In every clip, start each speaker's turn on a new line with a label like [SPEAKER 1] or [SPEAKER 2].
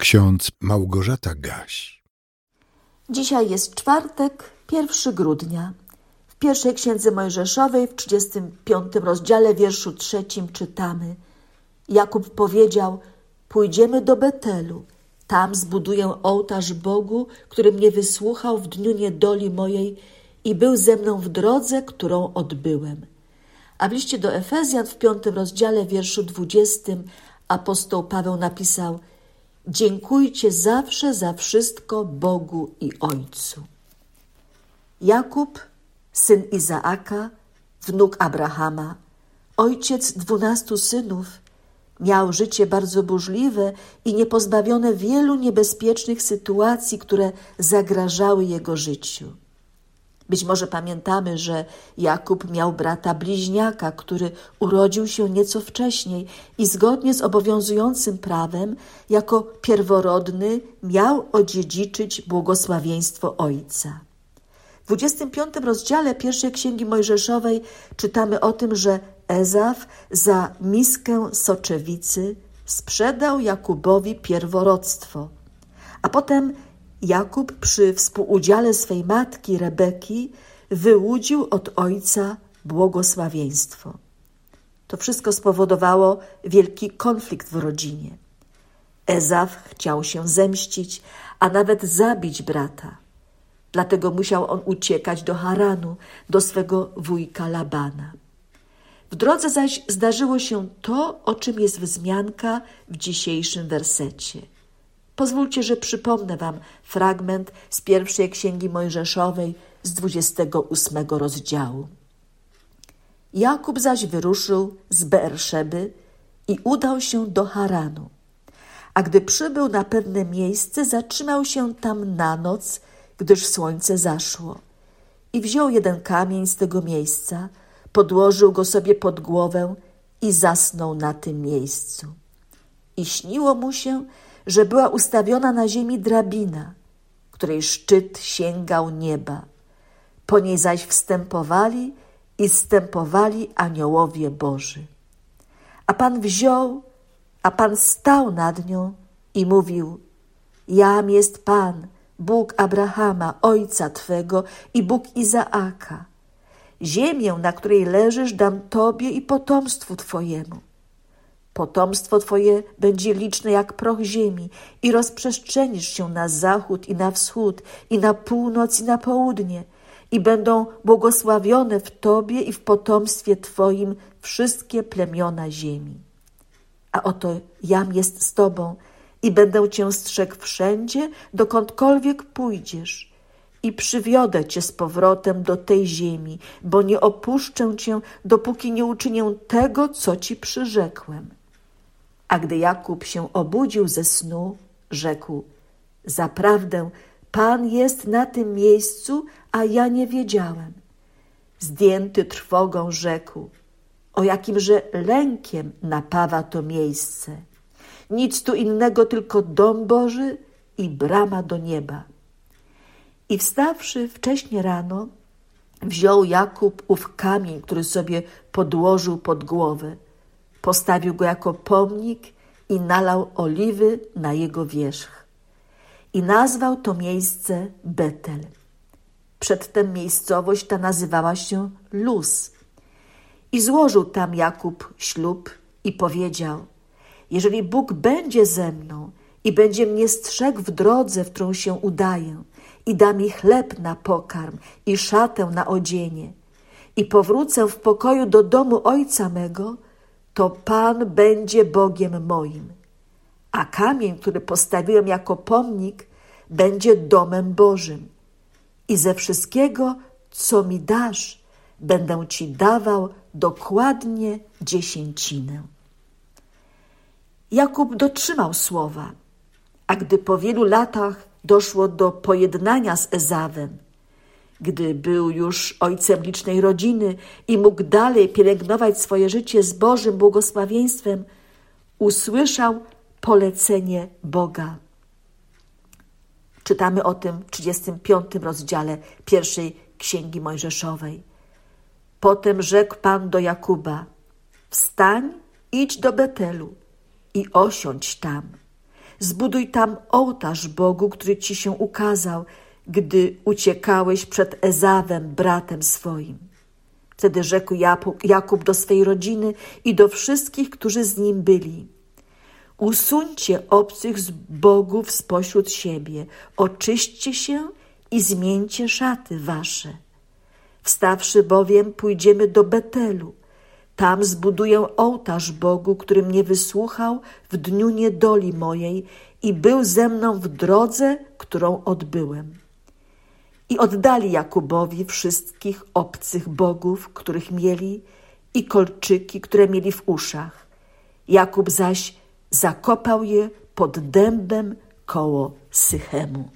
[SPEAKER 1] Ksiądz Małgorzata Gaś.
[SPEAKER 2] Dzisiaj jest czwartek, 1 grudnia. W pierwszej księdze Mojżeszowej, w 35 rozdziale, wierszu trzecim czytamy: Jakub powiedział: Pójdziemy do Betelu. Tam zbuduję ołtarz Bogu, który mnie wysłuchał w dniu niedoli mojej i był ze mną w drodze, którą odbyłem. A w liście do Efezjan w piątym rozdziale, wierszu dwudziestym, apostoł Paweł napisał: Dziękujcie zawsze za wszystko Bogu i Ojcu. Jakub, syn Izaaka, wnuk Abrahama, ojciec dwunastu synów, miał życie bardzo burzliwe i niepozbawione wielu niebezpiecznych sytuacji, które zagrażały jego życiu. Być może pamiętamy, że Jakub miał brata bliźniaka, który urodził się nieco wcześniej i zgodnie z obowiązującym prawem, jako pierworodny miał odziedziczyć błogosławieństwo ojca. W 25 rozdziale pierwszej księgi Mojżeszowej czytamy o tym, że Ezaf za miskę soczewicy sprzedał Jakubowi pierworodstwo, a potem Jakub przy współudziale swej matki Rebeki wyłudził od ojca błogosławieństwo. To wszystko spowodowało wielki konflikt w rodzinie. Ezaf chciał się zemścić, a nawet zabić brata. Dlatego musiał on uciekać do Haranu, do swego wujka Labana. W drodze zaś zdarzyło się to, o czym jest wzmianka w dzisiejszym wersecie – Pozwólcie, że przypomnę Wam fragment z pierwszej księgi Mojżeszowej z 28 rozdziału. Jakub zaś wyruszył z Beerszeby i udał się do Haranu. A gdy przybył na pewne miejsce, zatrzymał się tam na noc, gdyż słońce zaszło. I wziął jeden kamień z tego miejsca, podłożył go sobie pod głowę i zasnął na tym miejscu. I śniło mu się, że była ustawiona na ziemi drabina, której szczyt sięgał nieba. Po niej zaś wstępowali i stępowali aniołowie Boży. A Pan wziął, a Pan stał nad nią i mówił: Jam jest Pan, Bóg Abrahama, ojca Twego i Bóg Izaaka. Ziemię, na której leżysz, dam Tobie i potomstwu Twojemu Potomstwo Twoje będzie liczne jak proch ziemi i rozprzestrzenisz się na zachód i na wschód i na północ i na południe i będą błogosławione w Tobie i w potomstwie Twoim wszystkie plemiona ziemi. A oto jam jest z Tobą i będę Cię strzegł wszędzie, dokądkolwiek pójdziesz i przywiodę Cię z powrotem do tej ziemi, bo nie opuszczę Cię, dopóki nie uczynię tego, co Ci przyrzekłem. A gdy Jakub się obudził ze snu, rzekł: Zaprawdę, Pan jest na tym miejscu, a ja nie wiedziałem. Zdjęty trwogą rzekł: O jakimże lękiem napawa to miejsce. Nic tu innego, tylko dom Boży i brama do nieba. I wstawszy wcześnie rano, wziął Jakub ów kamień, który sobie podłożył pod głowę Postawił go jako pomnik i nalał oliwy na jego wierzch. I nazwał to miejsce Betel. Przedtem miejscowość ta nazywała się Luz. I złożył tam Jakub ślub i powiedział: Jeżeli Bóg będzie ze mną i będzie mnie strzegł w drodze, w którą się udaję, i da mi chleb na pokarm i szatę na odzienie, i powrócę w pokoju do domu ojca mego, to Pan będzie Bogiem moim, a kamień, który postawiłem jako pomnik, będzie domem Bożym. I ze wszystkiego, co mi dasz, będę ci dawał dokładnie dziesięcinę. Jakub dotrzymał słowa, a gdy po wielu latach doszło do pojednania z Ezawem, gdy był już ojcem licznej rodziny i mógł dalej pielęgnować swoje życie z Bożym błogosławieństwem, usłyszał polecenie Boga. Czytamy o tym w 35 rozdziale pierwszej Księgi Mojżeszowej. Potem rzekł Pan do Jakuba: Wstań, idź do Betelu i osiądź tam. Zbuduj tam ołtarz Bogu, który ci się ukazał, gdy uciekałeś przed Ezawem, bratem swoim. Wtedy rzekł Jakub do swej rodziny i do wszystkich, którzy z nim byli. Usuńcie obcych z bogów spośród siebie, oczyśćcie się i zmieńcie szaty wasze. Wstawszy bowiem, pójdziemy do Betelu. Tam zbuduję ołtarz Bogu, który mnie wysłuchał w dniu niedoli mojej i był ze mną w drodze, którą odbyłem. I oddali Jakubowi wszystkich obcych bogów, których mieli, i kolczyki, które mieli w uszach. Jakub zaś zakopał je pod dębem koło Sychemu.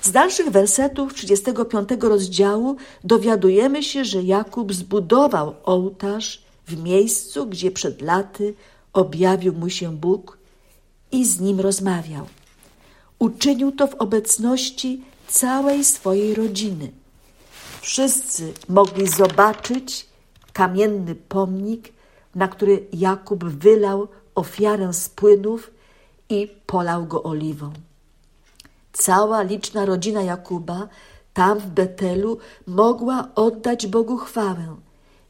[SPEAKER 2] Z dalszych wersetów 35 rozdziału dowiadujemy się, że Jakub zbudował ołtarz w miejscu, gdzie przed laty objawił mu się Bóg i z nim rozmawiał. Uczynił to w obecności całej swojej rodziny. Wszyscy mogli zobaczyć kamienny pomnik, na który Jakub wylał ofiarę z płynów i polał go oliwą. Cała liczna rodzina Jakuba tam w Betelu mogła oddać Bogu chwałę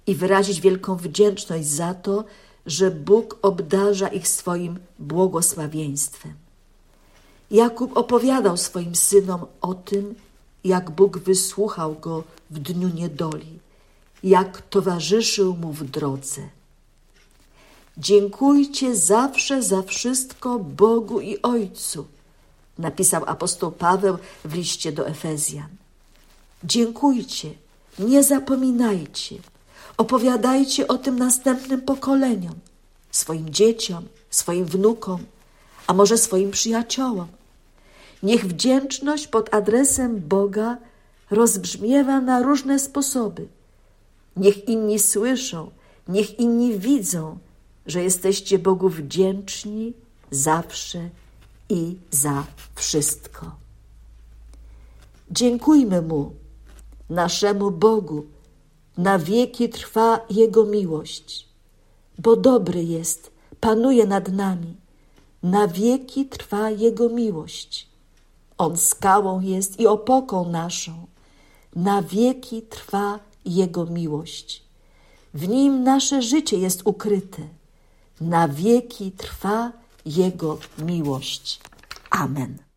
[SPEAKER 2] i wyrazić wielką wdzięczność za to, że Bóg obdarza ich swoim błogosławieństwem. Jakub opowiadał swoim synom o tym, jak Bóg wysłuchał go w dniu niedoli, jak towarzyszył mu w drodze. Dziękujcie zawsze za wszystko Bogu i Ojcu, napisał apostoł Paweł w liście do Efezjan. Dziękujcie, nie zapominajcie, opowiadajcie o tym następnym pokoleniom, swoim dzieciom, swoim wnukom, a może swoim przyjaciołom. Niech wdzięczność pod adresem Boga rozbrzmiewa na różne sposoby. Niech inni słyszą, niech inni widzą, że jesteście Bogu wdzięczni zawsze i za wszystko. Dziękujmy Mu, naszemu Bogu, na wieki trwa Jego miłość, bo dobry jest, panuje nad nami, na wieki trwa Jego miłość. On skałą jest i opoką naszą, na wieki trwa Jego miłość. W Nim nasze życie jest ukryte, na wieki trwa Jego miłość. Amen.